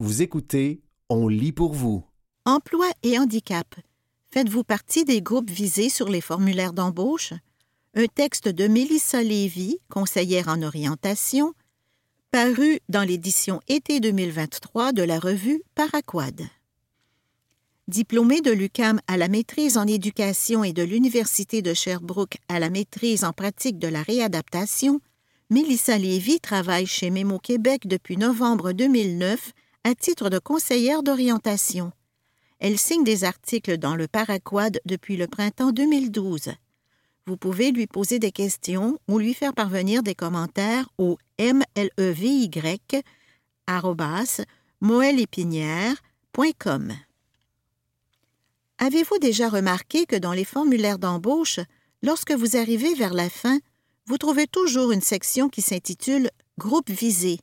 Vous écoutez On lit pour vous. Emploi et handicap. Faites-vous partie des groupes visés sur les formulaires d'embauche? Un texte de Mélissa Lévy, conseillère en orientation, paru dans l'édition été 2023 de la revue Paraquad. Diplômée de l'UCAM à la maîtrise en éducation et de l'Université de Sherbrooke à la maîtrise en pratique de la réadaptation, Mélissa Lévy travaille chez Mémo Québec depuis novembre 2009 à titre de conseillère d'orientation. Elle signe des articles dans le Paraquad depuis le printemps 2012. Vous pouvez lui poser des questions ou lui faire parvenir des commentaires au mlevy moellépinière.com. Avez-vous déjà remarqué que dans les formulaires d'embauche, lorsque vous arrivez vers la fin, vous trouvez toujours une section qui s'intitule Groupe visé.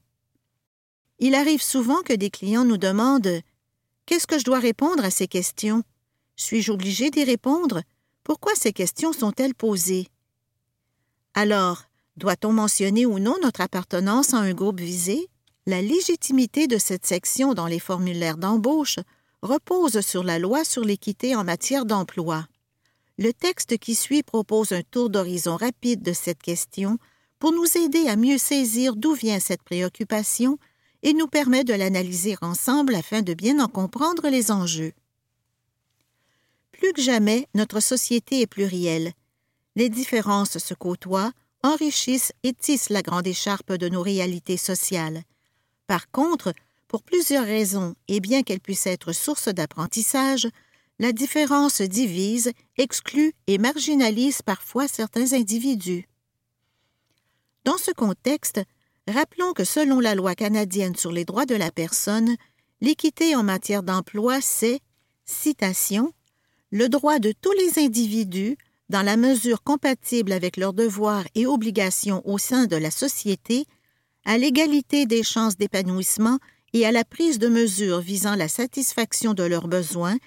Il arrive souvent que des clients nous demandent Qu'est-ce que je dois répondre à ces questions? Suis-je obligé d'y répondre? Pourquoi ces questions sont-elles posées Alors, doit-on mentionner ou non notre appartenance à un groupe visé? La légitimité de cette section dans les formulaires d'embauche repose sur la loi sur l'équité en matière d'emploi. Le texte qui suit propose un tour d'horizon rapide de cette question pour nous aider à mieux saisir d'où vient cette préoccupation et nous permet de l'analyser ensemble afin de bien en comprendre les enjeux. Plus que jamais, notre société est plurielle. Les différences se côtoient, enrichissent et tissent la grande écharpe de nos réalités sociales. Par contre, pour plusieurs raisons, et bien qu'elle puisse être source d'apprentissage, la différence divise, exclut et marginalise parfois certains individus. Dans ce contexte, rappelons que selon la loi canadienne sur les droits de la personne, l'équité en matière d'emploi, c'est, citation, le droit de tous les individus, dans la mesure compatible avec leurs devoirs et obligations au sein de la société, à l'égalité des chances d'épanouissement et à la prise de mesures visant la satisfaction de leurs besoins,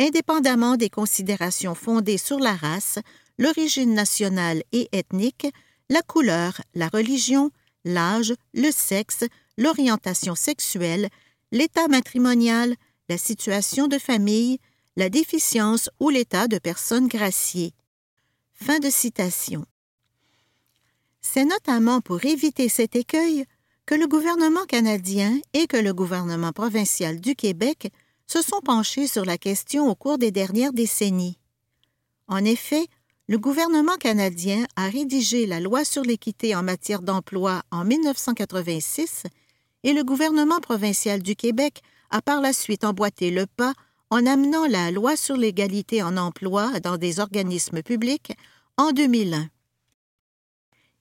indépendamment des considérations fondées sur la race, l'origine nationale et ethnique, la couleur, la religion, l'âge, le sexe, l'orientation sexuelle, l'état matrimonial, la situation de famille, la déficience ou l'état de personne graciée. Fin de citation. C'est notamment pour éviter cet écueil que le gouvernement canadien et que le gouvernement provincial du Québec se sont penchés sur la question au cours des dernières décennies. En effet, le gouvernement canadien a rédigé la loi sur l'équité en matière d'emploi en 1986 et le gouvernement provincial du Québec a par la suite emboîté le pas en amenant la loi sur l'égalité en emploi dans des organismes publics en 2001.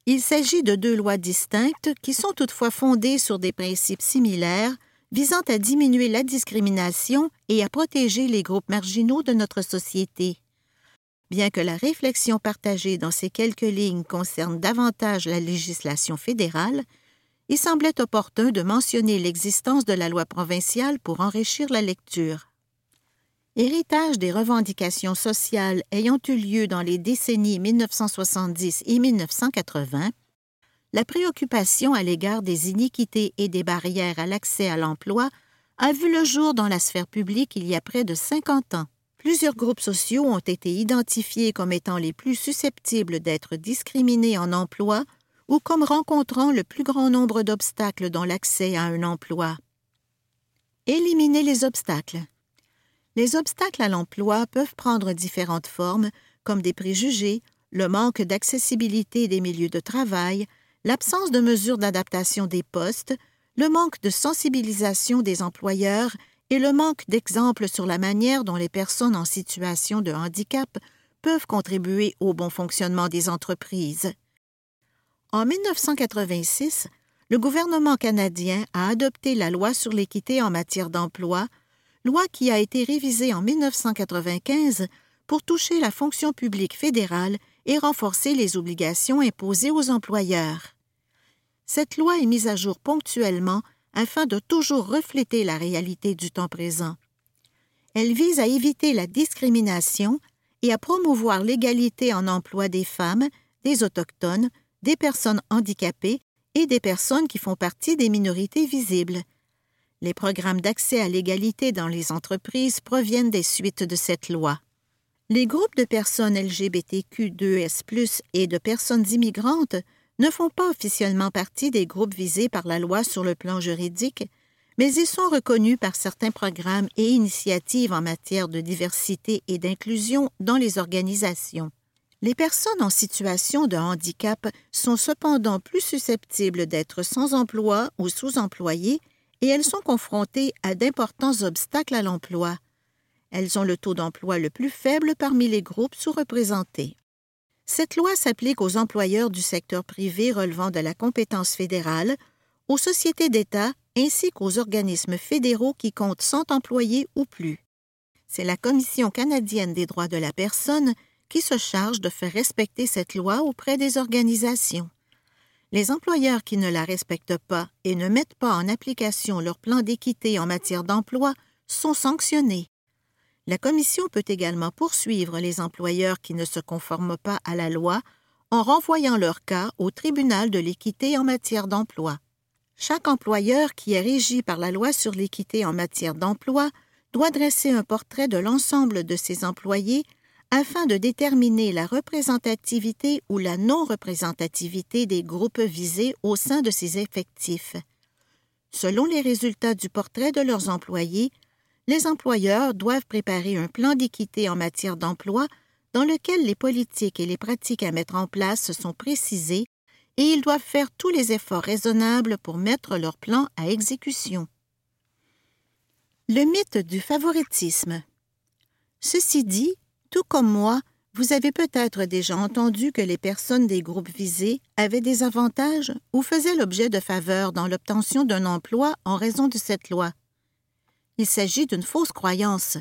Il s'agit de deux lois distinctes qui sont toutefois fondées sur des principes similaires visant à diminuer la discrimination et à protéger les groupes marginaux de notre société. Bien que la réflexion partagée dans ces quelques lignes concerne davantage la législation fédérale, il semblait opportun de mentionner l'existence de la loi provinciale pour enrichir la lecture. Héritage des revendications sociales ayant eu lieu dans les décennies 1970 et 1980, la préoccupation à l'égard des iniquités et des barrières à l'accès à l'emploi a vu le jour dans la sphère publique il y a près de 50 ans. Plusieurs groupes sociaux ont été identifiés comme étant les plus susceptibles d'être discriminés en emploi ou comme rencontrant le plus grand nombre d'obstacles dans l'accès à un emploi. Éliminer les obstacles. Les obstacles à l'emploi peuvent prendre différentes formes, comme des préjugés, le manque d'accessibilité des milieux de travail, l'absence de mesures d'adaptation des postes, le manque de sensibilisation des employeurs et le manque d'exemples sur la manière dont les personnes en situation de handicap peuvent contribuer au bon fonctionnement des entreprises. En 1986, le gouvernement canadien a adopté la loi sur l'équité en matière d'emploi loi qui a été révisée en 1995 pour toucher la fonction publique fédérale et renforcer les obligations imposées aux employeurs. Cette loi est mise à jour ponctuellement afin de toujours refléter la réalité du temps présent. Elle vise à éviter la discrimination et à promouvoir l'égalité en emploi des femmes, des autochtones, des personnes handicapées et des personnes qui font partie des minorités visibles. Les programmes d'accès à l'égalité dans les entreprises proviennent des suites de cette loi. Les groupes de personnes LGBTQ2S, et de personnes immigrantes ne font pas officiellement partie des groupes visés par la loi sur le plan juridique, mais ils sont reconnus par certains programmes et initiatives en matière de diversité et d'inclusion dans les organisations. Les personnes en situation de handicap sont cependant plus susceptibles d'être sans emploi ou sous-employées et elles sont confrontées à d'importants obstacles à l'emploi. Elles ont le taux d'emploi le plus faible parmi les groupes sous-représentés. Cette loi s'applique aux employeurs du secteur privé relevant de la compétence fédérale, aux sociétés d'État ainsi qu'aux organismes fédéraux qui comptent 100 employés ou plus. C'est la Commission canadienne des droits de la personne qui se charge de faire respecter cette loi auprès des organisations. Les employeurs qui ne la respectent pas et ne mettent pas en application leur plan d'équité en matière d'emploi sont sanctionnés. La Commission peut également poursuivre les employeurs qui ne se conforment pas à la loi en renvoyant leur cas au tribunal de l'équité en matière d'emploi. Chaque employeur qui est régi par la loi sur l'équité en matière d'emploi doit dresser un portrait de l'ensemble de ses employés afin de déterminer la représentativité ou la non-représentativité des groupes visés au sein de ses effectifs. Selon les résultats du portrait de leurs employés, les employeurs doivent préparer un plan d'équité en matière d'emploi dans lequel les politiques et les pratiques à mettre en place sont précisées et ils doivent faire tous les efforts raisonnables pour mettre leur plan à exécution. Le mythe du favoritisme. Ceci dit, tout comme moi, vous avez peut-être déjà entendu que les personnes des groupes visés avaient des avantages ou faisaient l'objet de faveurs dans l'obtention d'un emploi en raison de cette loi. Il s'agit d'une fausse croyance.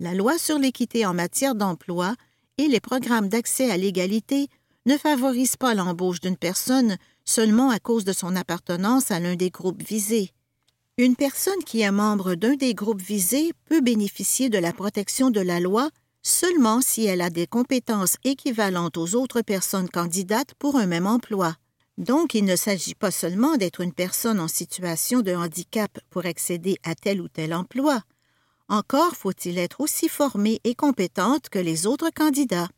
La loi sur l'équité en matière d'emploi et les programmes d'accès à l'égalité ne favorisent pas l'embauche d'une personne seulement à cause de son appartenance à l'un des groupes visés. Une personne qui est membre d'un des groupes visés peut bénéficier de la protection de la loi seulement si elle a des compétences équivalentes aux autres personnes candidates pour un même emploi. Donc, il ne s'agit pas seulement d'être une personne en situation de handicap pour accéder à tel ou tel emploi. Encore faut-il être aussi formé et compétente que les autres candidats.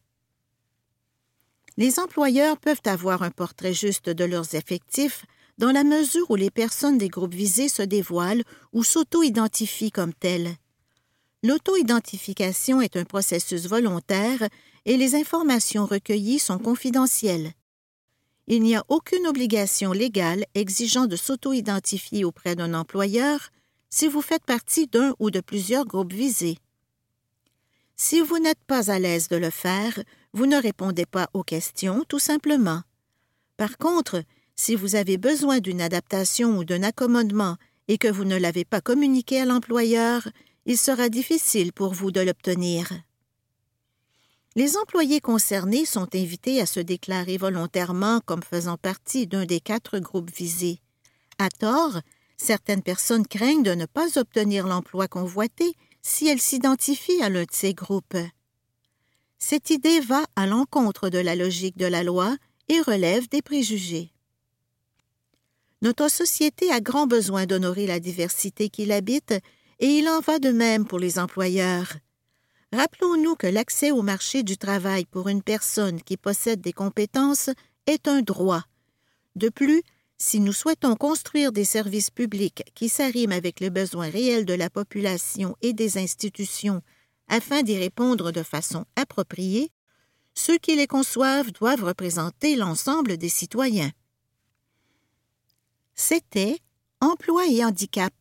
Les employeurs peuvent avoir un portrait juste de leurs effectifs dans la mesure où les personnes des groupes visés se dévoilent ou s'auto-identifient comme telles. L'auto-identification est un processus volontaire et les informations recueillies sont confidentielles il n'y a aucune obligation légale exigeant de s'auto-identifier auprès d'un employeur si vous faites partie d'un ou de plusieurs groupes visés. Si vous n'êtes pas à l'aise de le faire, vous ne répondez pas aux questions, tout simplement. Par contre, si vous avez besoin d'une adaptation ou d'un accommodement et que vous ne l'avez pas communiqué à l'employeur, il sera difficile pour vous de l'obtenir. Les employés concernés sont invités à se déclarer volontairement comme faisant partie d'un des quatre groupes visés. À tort, certaines personnes craignent de ne pas obtenir l'emploi convoité si elles s'identifient à l'un de ces groupes. Cette idée va à l'encontre de la logique de la loi et relève des préjugés. Notre société a grand besoin d'honorer la diversité qui l'habite, et il en va de même pour les employeurs. Rappelons-nous que l'accès au marché du travail pour une personne qui possède des compétences est un droit. De plus, si nous souhaitons construire des services publics qui s'arriment avec les besoins réels de la population et des institutions afin d'y répondre de façon appropriée, ceux qui les conçoivent doivent représenter l'ensemble des citoyens. C'était Emploi et handicap.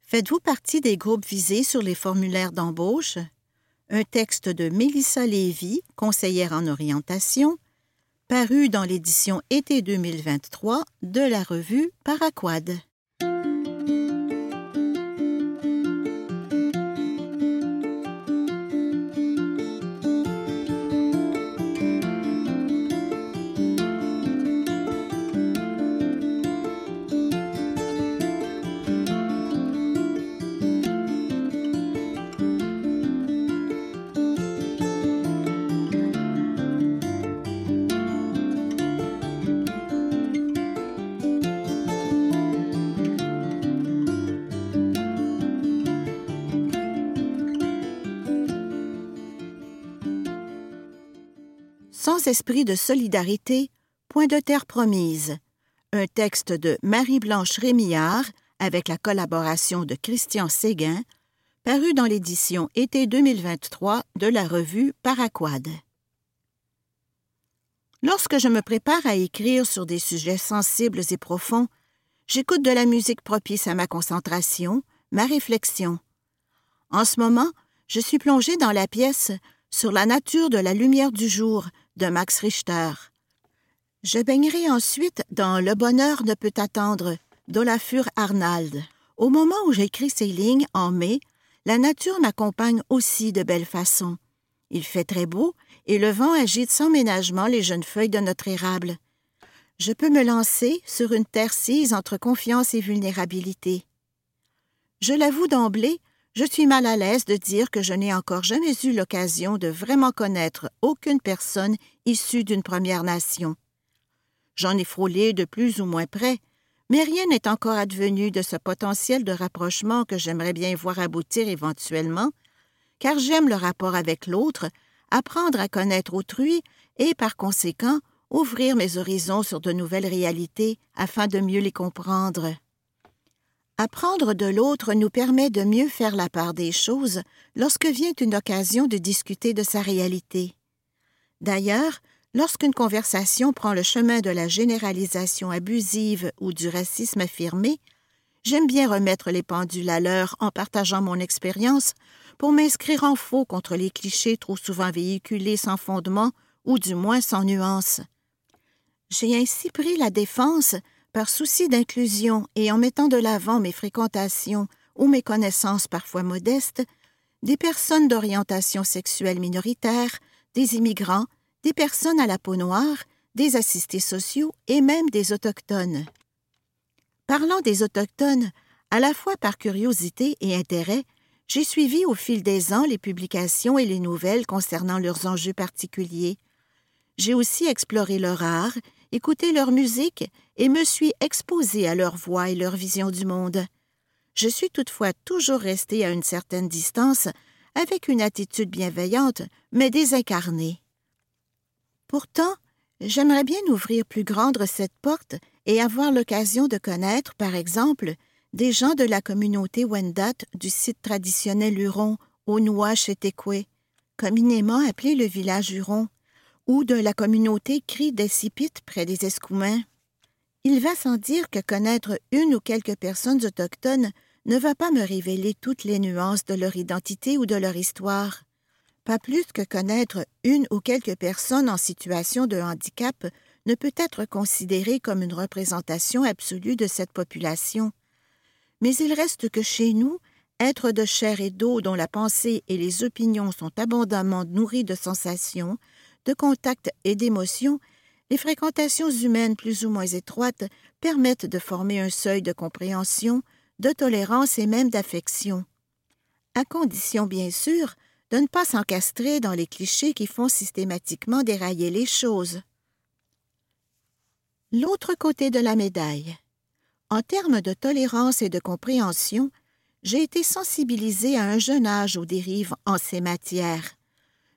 Faites-vous partie des groupes visés sur les formulaires d'embauche? Un texte de Mélissa Lévy, conseillère en orientation, paru dans l'édition été 2023 de la revue Paraquad. Sans esprit de solidarité, point de terre promise. Un texte de Marie-Blanche Rémillard avec la collaboration de Christian Séguin, paru dans l'édition été 2023 de la revue Paraquad. Lorsque je me prépare à écrire sur des sujets sensibles et profonds, j'écoute de la musique propice à ma concentration, ma réflexion. En ce moment, je suis plongée dans la pièce Sur la nature de la lumière du jour de Max Richter. Je baignerai ensuite dans Le bonheur ne peut attendre d'Olafur Arnald. Au moment où j'écris ces lignes, en mai, la nature m'accompagne aussi de belle façon. Il fait très beau et le vent agite sans ménagement les jeunes feuilles de notre érable. Je peux me lancer sur une terre sise entre confiance et vulnérabilité. Je l'avoue d'emblée, je suis mal à l'aise de dire que je n'ai encore jamais eu l'occasion de vraiment connaître aucune personne issue d'une Première Nation. J'en ai frôlé de plus ou moins près, mais rien n'est encore advenu de ce potentiel de rapprochement que j'aimerais bien voir aboutir éventuellement, car j'aime le rapport avec l'autre, apprendre à connaître autrui et, par conséquent, ouvrir mes horizons sur de nouvelles réalités afin de mieux les comprendre. Apprendre de l'autre nous permet de mieux faire la part des choses lorsque vient une occasion de discuter de sa réalité. D'ailleurs, lorsqu'une conversation prend le chemin de la généralisation abusive ou du racisme affirmé, j'aime bien remettre les pendules à l'heure en partageant mon expérience pour m'inscrire en faux contre les clichés trop souvent véhiculés sans fondement ou du moins sans nuance. J'ai ainsi pris la défense par souci d'inclusion et en mettant de l'avant mes fréquentations ou mes connaissances parfois modestes, des personnes d'orientation sexuelle minoritaire, des immigrants, des personnes à la peau noire, des assistés sociaux et même des autochtones. Parlant des autochtones, à la fois par curiosité et intérêt, j'ai suivi au fil des ans les publications et les nouvelles concernant leurs enjeux particuliers. J'ai aussi exploré leur art écouté leur musique et me suis exposé à leur voix et leur vision du monde. Je suis toutefois toujours resté à une certaine distance, avec une attitude bienveillante, mais désincarnée. Pourtant, j'aimerais bien ouvrir plus grande cette porte et avoir l'occasion de connaître, par exemple, des gens de la communauté Wendat du site traditionnel Huron, au Noix-Chétéqué, communément appelé le village Huron ou de la communauté Cri des Sipites près des Escoumins. Il va sans dire que connaître une ou quelques personnes autochtones ne va pas me révéler toutes les nuances de leur identité ou de leur histoire. Pas plus que connaître une ou quelques personnes en situation de handicap ne peut être considéré comme une représentation absolue de cette population. Mais il reste que chez nous, êtres de chair et d'eau dont la pensée et les opinions sont abondamment nourries de sensations, de contact et d'émotion, les fréquentations humaines plus ou moins étroites permettent de former un seuil de compréhension, de tolérance et même d'affection. À condition, bien sûr, de ne pas s'encastrer dans les clichés qui font systématiquement dérailler les choses. L'autre côté de la médaille. En termes de tolérance et de compréhension, j'ai été sensibilisée à un jeune âge aux dérives en ces matières.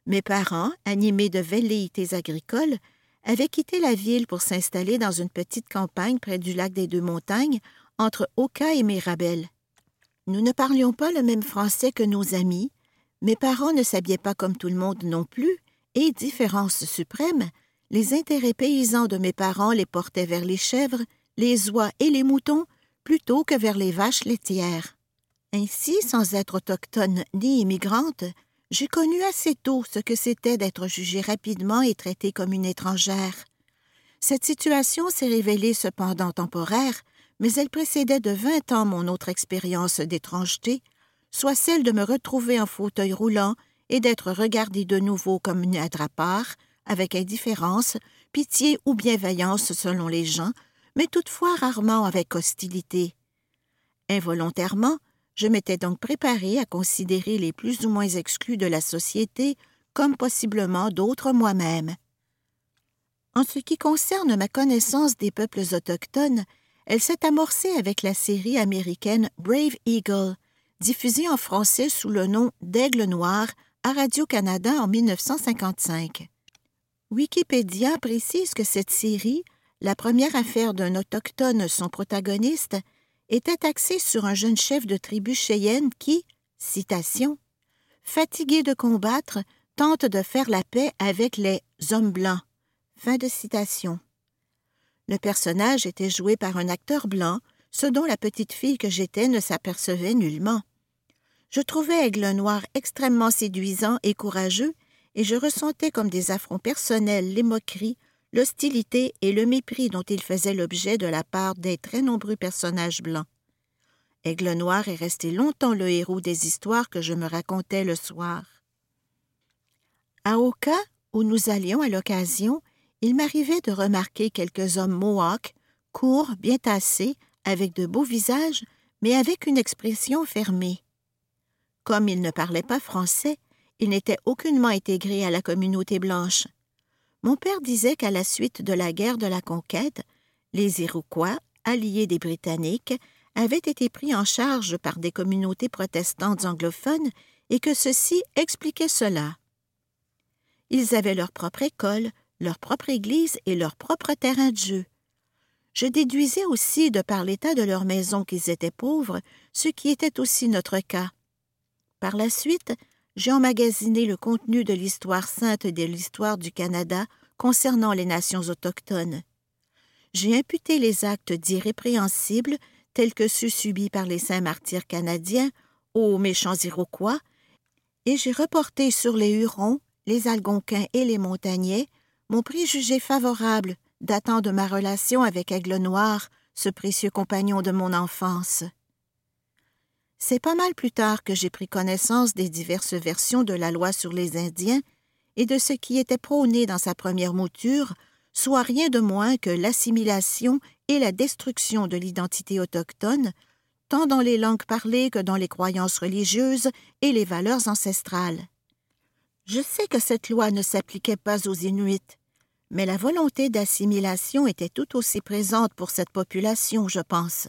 Mes parents, animés de velléités agricoles, avaient quitté la ville pour s'installer dans une petite campagne près du lac des Deux-Montagnes, entre Oka et Mirabel. Nous ne parlions pas le même français que nos amis, mes parents ne s'habillaient pas comme tout le monde non plus, et, différence suprême, les intérêts paysans de mes parents les portaient vers les chèvres, les oies et les moutons plutôt que vers les vaches laitières. Ainsi, sans être autochtone ni immigrante, j'ai connu assez tôt ce que c'était d'être jugée rapidement et traitée comme une étrangère. Cette situation s'est révélée cependant temporaire, mais elle précédait de vingt ans mon autre expérience d'étrangeté, soit celle de me retrouver en fauteuil roulant et d'être regardée de nouveau comme une part, avec indifférence, pitié ou bienveillance selon les gens, mais toutefois rarement avec hostilité. Involontairement, je m'étais donc préparé à considérer les plus ou moins exclus de la société comme possiblement d'autres moi-même. En ce qui concerne ma connaissance des peuples autochtones, elle s'est amorcée avec la série américaine Brave Eagle, diffusée en français sous le nom d'Aigle Noir à Radio-Canada en 1955. Wikipédia précise que cette série, la première affaire d'un autochtone son protagoniste, était axée sur un jeune chef de tribu Cheyenne qui, citation, fatigué de combattre, tente de faire la paix avec les hommes blancs. Fin de citation. Le personnage était joué par un acteur blanc, ce dont la petite fille que j'étais ne s'apercevait nullement. Je trouvais Aigle Noir extrêmement séduisant et courageux, et je ressentais comme des affronts personnels les moqueries, l'hostilité et le mépris dont il faisait l'objet de la part des très nombreux personnages blancs. Aigle Noir est resté longtemps le héros des histoires que je me racontais le soir. À Oka, où nous allions à l'occasion, il m'arrivait de remarquer quelques hommes mohawks, courts, bien tassés, avec de beaux visages, mais avec une expression fermée. Comme ils ne parlaient pas français, ils n'étaient aucunement intégrés à la communauté blanche. Mon père disait qu'à la suite de la guerre de la conquête, les Iroquois, alliés des Britanniques, avaient été pris en charge par des communautés protestantes anglophones et que ceci expliquait cela. Ils avaient leur propre école, leur propre église et leur propre terrain de jeu. Je déduisais aussi, de par l'état de leur maison, qu'ils étaient pauvres, ce qui était aussi notre cas. Par la suite, j'ai emmagasiné le contenu de l'histoire sainte et de l'histoire du Canada concernant les nations autochtones. J'ai imputé les actes dits répréhensibles, tels que ceux subis par les saints martyrs canadiens, aux méchants Iroquois, et j'ai reporté sur les Hurons, les Algonquins et les Montagnais mon préjugé favorable datant de ma relation avec Aigle Noir, ce précieux compagnon de mon enfance. C'est pas mal plus tard que j'ai pris connaissance des diverses versions de la loi sur les Indiens et de ce qui était prôné dans sa première mouture, soit rien de moins que l'assimilation et la destruction de l'identité autochtone, tant dans les langues parlées que dans les croyances religieuses et les valeurs ancestrales. Je sais que cette loi ne s'appliquait pas aux Inuits, mais la volonté d'assimilation était tout aussi présente pour cette population, je pense.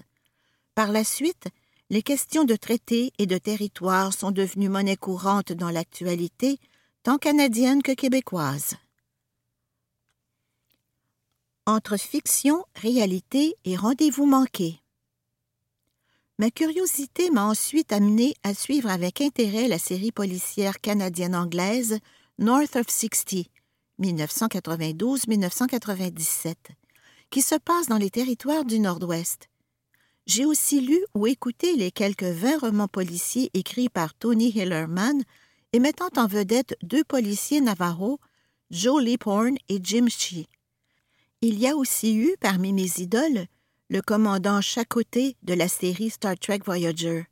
Par la suite, les questions de traités et de territoire sont devenues monnaie courante dans l'actualité, tant canadienne que québécoise. Entre fiction, réalité et rendez-vous manqué. Ma curiosité m'a ensuite amené à suivre avec intérêt la série policière canadienne-anglaise North of Sixty, 1992-1997, qui se passe dans les territoires du Nord-Ouest. J'ai aussi lu ou écouté les quelques vingt romans policiers écrits par Tony Hillerman et mettant en vedette deux policiers navajo, Joe Leaphorn et Jim Shee. Il y a aussi eu, parmi mes idoles, le commandant Chacoté de la série Star Trek Voyager.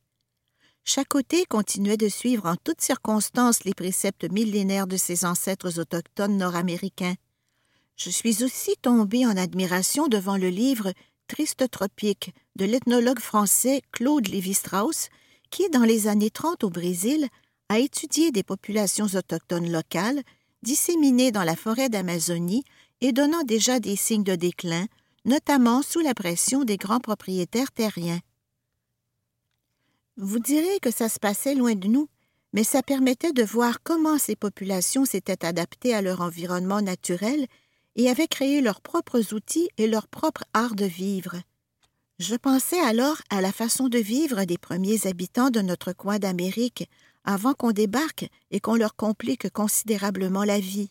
Chacoté continuait de suivre en toutes circonstances les préceptes millénaires de ses ancêtres autochtones nord-américains. Je suis aussi tombé en admiration devant le livre Triste tropique de l'ethnologue français Claude Lévi-Strauss, qui, dans les années 30 au Brésil, a étudié des populations autochtones locales disséminées dans la forêt d'Amazonie et donnant déjà des signes de déclin, notamment sous la pression des grands propriétaires terriens. Vous direz que ça se passait loin de nous, mais ça permettait de voir comment ces populations s'étaient adaptées à leur environnement naturel et avaient créé leurs propres outils et leur propre art de vivre. Je pensais alors à la façon de vivre des premiers habitants de notre coin d'Amérique avant qu'on débarque et qu'on leur complique considérablement la vie.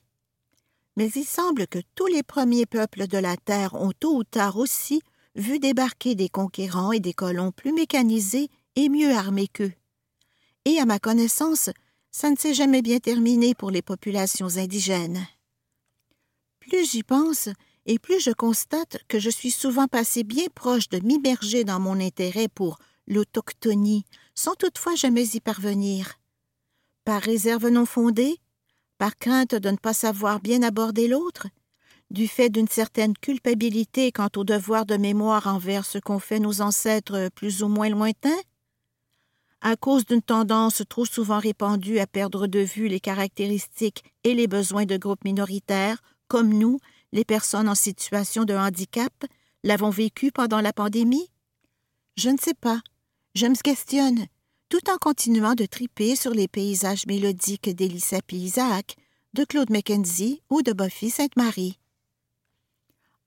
Mais il semble que tous les premiers peuples de la Terre ont tôt ou tard aussi vu débarquer des conquérants et des colons plus mécanisés et mieux armés qu'eux. Et à ma connaissance, ça ne s'est jamais bien terminé pour les populations indigènes. Plus j'y pense, et plus je constate que je suis souvent passé bien proche de m'immerger dans mon intérêt pour l'autochtonie, sans toutefois jamais y parvenir. Par réserve non fondée, par crainte de ne pas savoir bien aborder l'autre, du fait d'une certaine culpabilité quant au devoir de mémoire envers ce qu'ont fait nos ancêtres plus ou moins lointains, à cause d'une tendance trop souvent répandue à perdre de vue les caractéristiques et les besoins de groupes minoritaires, comme nous, les personnes en situation de handicap, l'avons vécu pendant la pandémie? Je ne sais pas. Je me questionne, tout en continuant de triper sur les paysages mélodiques d'Elissa Isaac, de Claude Mackenzie ou de Buffy Sainte-Marie.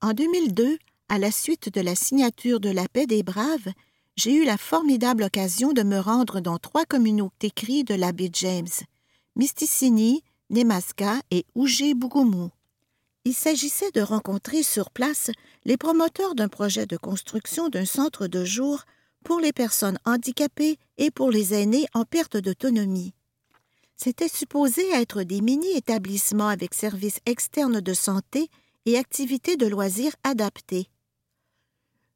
En 2002, à la suite de la signature de la paix des Braves, j'ai eu la formidable occasion de me rendre dans trois communautés cries de la baie James, Misticini, Nemaska et Ougé-Bougoumou. Il s'agissait de rencontrer sur place les promoteurs d'un projet de construction d'un centre de jour pour les personnes handicapées et pour les aînés en perte d'autonomie. C'était supposé être des mini-établissements avec services externes de santé et activités de loisirs adaptées.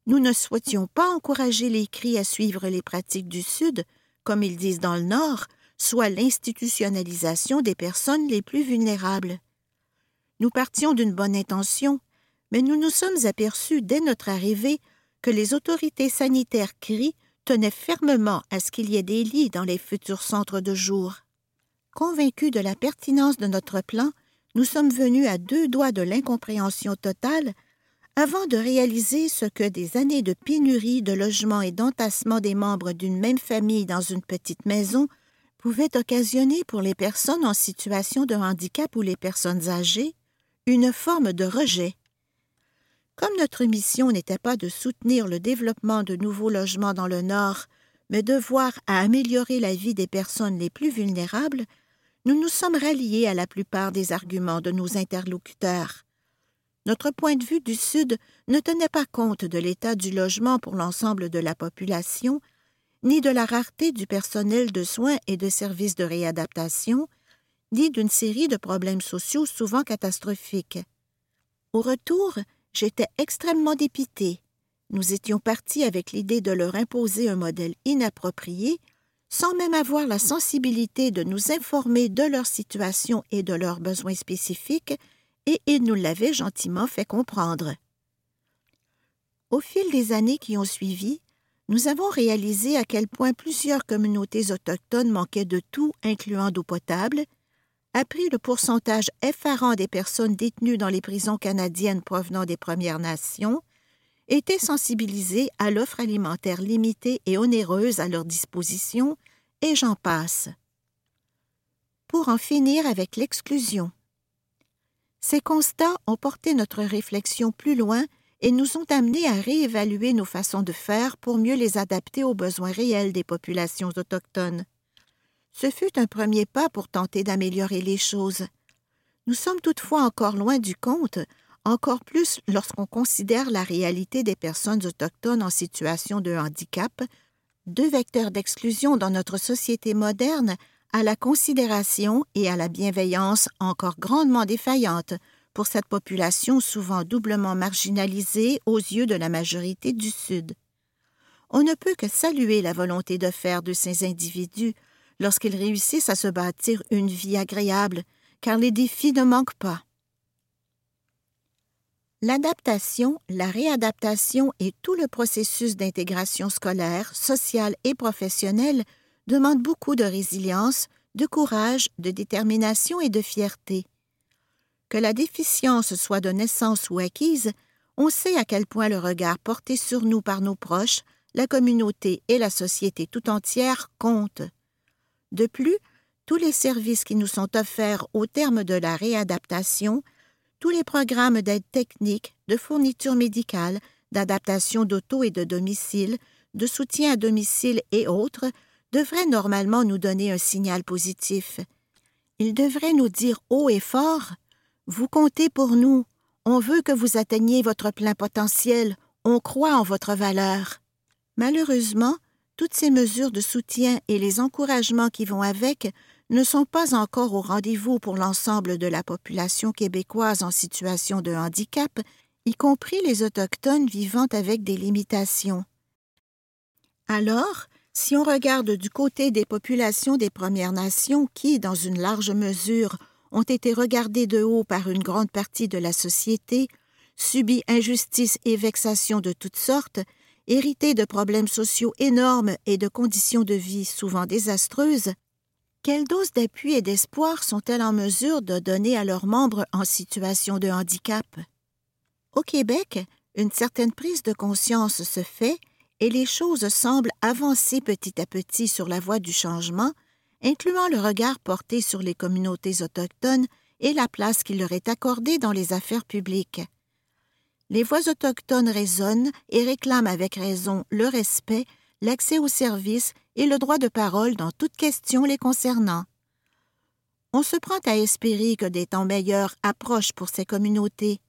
Nous ne souhaitions pas encourager les cris à suivre les pratiques du Sud, comme ils disent dans le Nord, soit l'institutionnalisation des personnes les plus vulnérables. Nous partions d'une bonne intention, mais nous nous sommes aperçus dès notre arrivée que les autorités sanitaires CRI tenaient fermement à ce qu'il y ait des lits dans les futurs centres de jour. Convaincus de la pertinence de notre plan, nous sommes venus à deux doigts de l'incompréhension totale avant de réaliser ce que des années de pénurie de logements et d'entassement des membres d'une même famille dans une petite maison pouvaient occasionner pour les personnes en situation de handicap ou les personnes âgées une forme de rejet. Comme notre mission n'était pas de soutenir le développement de nouveaux logements dans le Nord, mais de voir à améliorer la vie des personnes les plus vulnérables, nous nous sommes ralliés à la plupart des arguments de nos interlocuteurs. Notre point de vue du Sud ne tenait pas compte de l'état du logement pour l'ensemble de la population, ni de la rareté du personnel de soins et de services de réadaptation, ni d'une série de problèmes sociaux souvent catastrophiques. Au retour, j'étais extrêmement dépité. Nous étions partis avec l'idée de leur imposer un modèle inapproprié, sans même avoir la sensibilité de nous informer de leur situation et de leurs besoins spécifiques, et il nous l'avait gentiment fait comprendre. Au fil des années qui ont suivi, nous avons réalisé à quel point plusieurs communautés autochtones manquaient de tout, incluant d'eau potable, appris le pourcentage effarant des personnes détenues dans les prisons canadiennes provenant des Premières Nations, étaient sensibilisés à l'offre alimentaire limitée et onéreuse à leur disposition, et j'en passe. Pour en finir avec l'exclusion. Ces constats ont porté notre réflexion plus loin et nous ont amenés à réévaluer nos façons de faire pour mieux les adapter aux besoins réels des populations autochtones. Ce fut un premier pas pour tenter d'améliorer les choses. Nous sommes toutefois encore loin du compte, encore plus lorsqu'on considère la réalité des personnes autochtones en situation de handicap, deux vecteurs d'exclusion dans notre société moderne à la considération et à la bienveillance encore grandement défaillantes pour cette population souvent doublement marginalisée aux yeux de la majorité du Sud. On ne peut que saluer la volonté de faire de ces individus lorsqu'ils réussissent à se bâtir une vie agréable, car les défis ne manquent pas. L'adaptation, la réadaptation et tout le processus d'intégration scolaire, sociale et professionnelle demande beaucoup de résilience, de courage, de détermination et de fierté. Que la déficience soit de naissance ou acquise, on sait à quel point le regard porté sur nous par nos proches, la communauté et la société tout entière compte. De plus, tous les services qui nous sont offerts au terme de la réadaptation, tous les programmes d'aide technique, de fourniture médicale, d'adaptation d'auto et de domicile, de soutien à domicile et autres devrait normalement nous donner un signal positif. Il devrait nous dire haut et fort Vous comptez pour nous, on veut que vous atteigniez votre plein potentiel, on croit en votre valeur. Malheureusement, toutes ces mesures de soutien et les encouragements qui vont avec ne sont pas encore au rendez-vous pour l'ensemble de la population québécoise en situation de handicap, y compris les Autochtones vivant avec des limitations. Alors, si on regarde du côté des populations des Premières Nations qui, dans une large mesure, ont été regardées de haut par une grande partie de la société, subi injustice et vexation de toutes sortes, héritées de problèmes sociaux énormes et de conditions de vie souvent désastreuses, quelle dose d'appui et d'espoir sont-elles en mesure de donner à leurs membres en situation de handicap? Au Québec, une certaine prise de conscience se fait et les choses semblent avancer petit à petit sur la voie du changement, incluant le regard porté sur les communautés autochtones et la place qui leur est accordée dans les affaires publiques. Les voix autochtones résonnent et réclament avec raison le respect, l'accès aux services et le droit de parole dans toute question les concernant. On se prend à espérer que des temps meilleurs approchent pour ces communautés.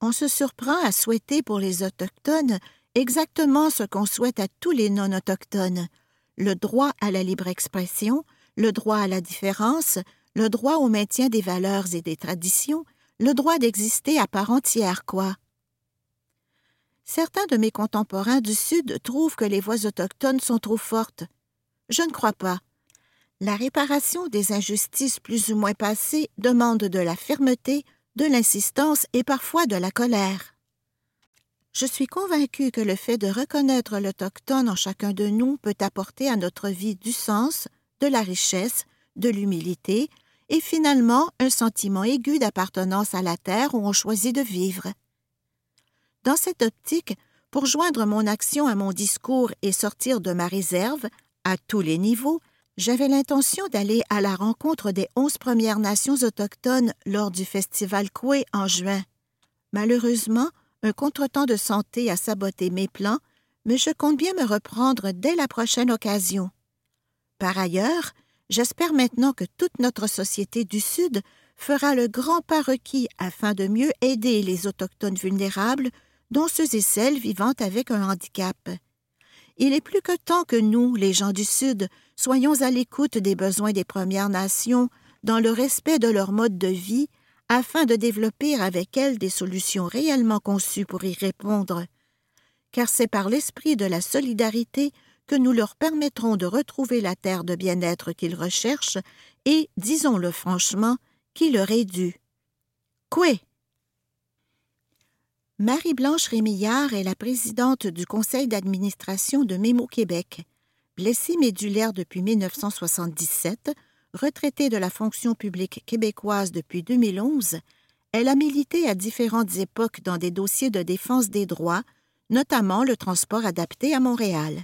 On se surprend à souhaiter pour les Autochtones exactement ce qu'on souhaite à tous les non-autochtones le droit à la libre expression, le droit à la différence, le droit au maintien des valeurs et des traditions, le droit d'exister à part entière, quoi. Certains de mes contemporains du Sud trouvent que les voix autochtones sont trop fortes. Je ne crois pas. La réparation des injustices plus ou moins passées demande de la fermeté, de l'insistance et parfois de la colère. Je suis convaincue que le fait de reconnaître l'autochtone en chacun de nous peut apporter à notre vie du sens, de la richesse, de l'humilité et finalement un sentiment aigu d'appartenance à la terre où on choisit de vivre. Dans cette optique, pour joindre mon action à mon discours et sortir de ma réserve, à tous les niveaux, j'avais l'intention d'aller à la rencontre des onze Premières Nations autochtones lors du festival Koué en juin. Malheureusement, un contretemps de santé a saboté mes plans, mais je compte bien me reprendre dès la prochaine occasion. Par ailleurs, j'espère maintenant que toute notre société du Sud fera le grand pas requis afin de mieux aider les autochtones vulnérables, dont ceux et celles vivant avec un handicap. Il est plus que temps que nous, les gens du Sud, soyons à l'écoute des besoins des Premières Nations dans le respect de leur mode de vie afin de développer avec elles des solutions réellement conçues pour y répondre. Car c'est par l'esprit de la solidarité que nous leur permettrons de retrouver la terre de bien-être qu'ils recherchent et, disons-le franchement, qui leur est due. Coué Marie-Blanche Rémillard est la présidente du conseil d'administration de Mémo Québec. Blessée médulaire depuis 1977, retraitée de la fonction publique québécoise depuis 2011, elle a milité à différentes époques dans des dossiers de défense des droits, notamment le transport adapté à Montréal.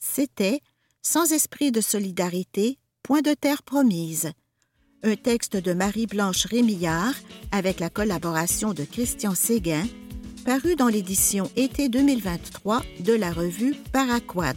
C'était Sans esprit de solidarité, point de terre promise, un texte de Marie-Blanche Rémillard avec la collaboration de Christian Séguin, paru dans l'édition été 2023 de la revue Paraquad.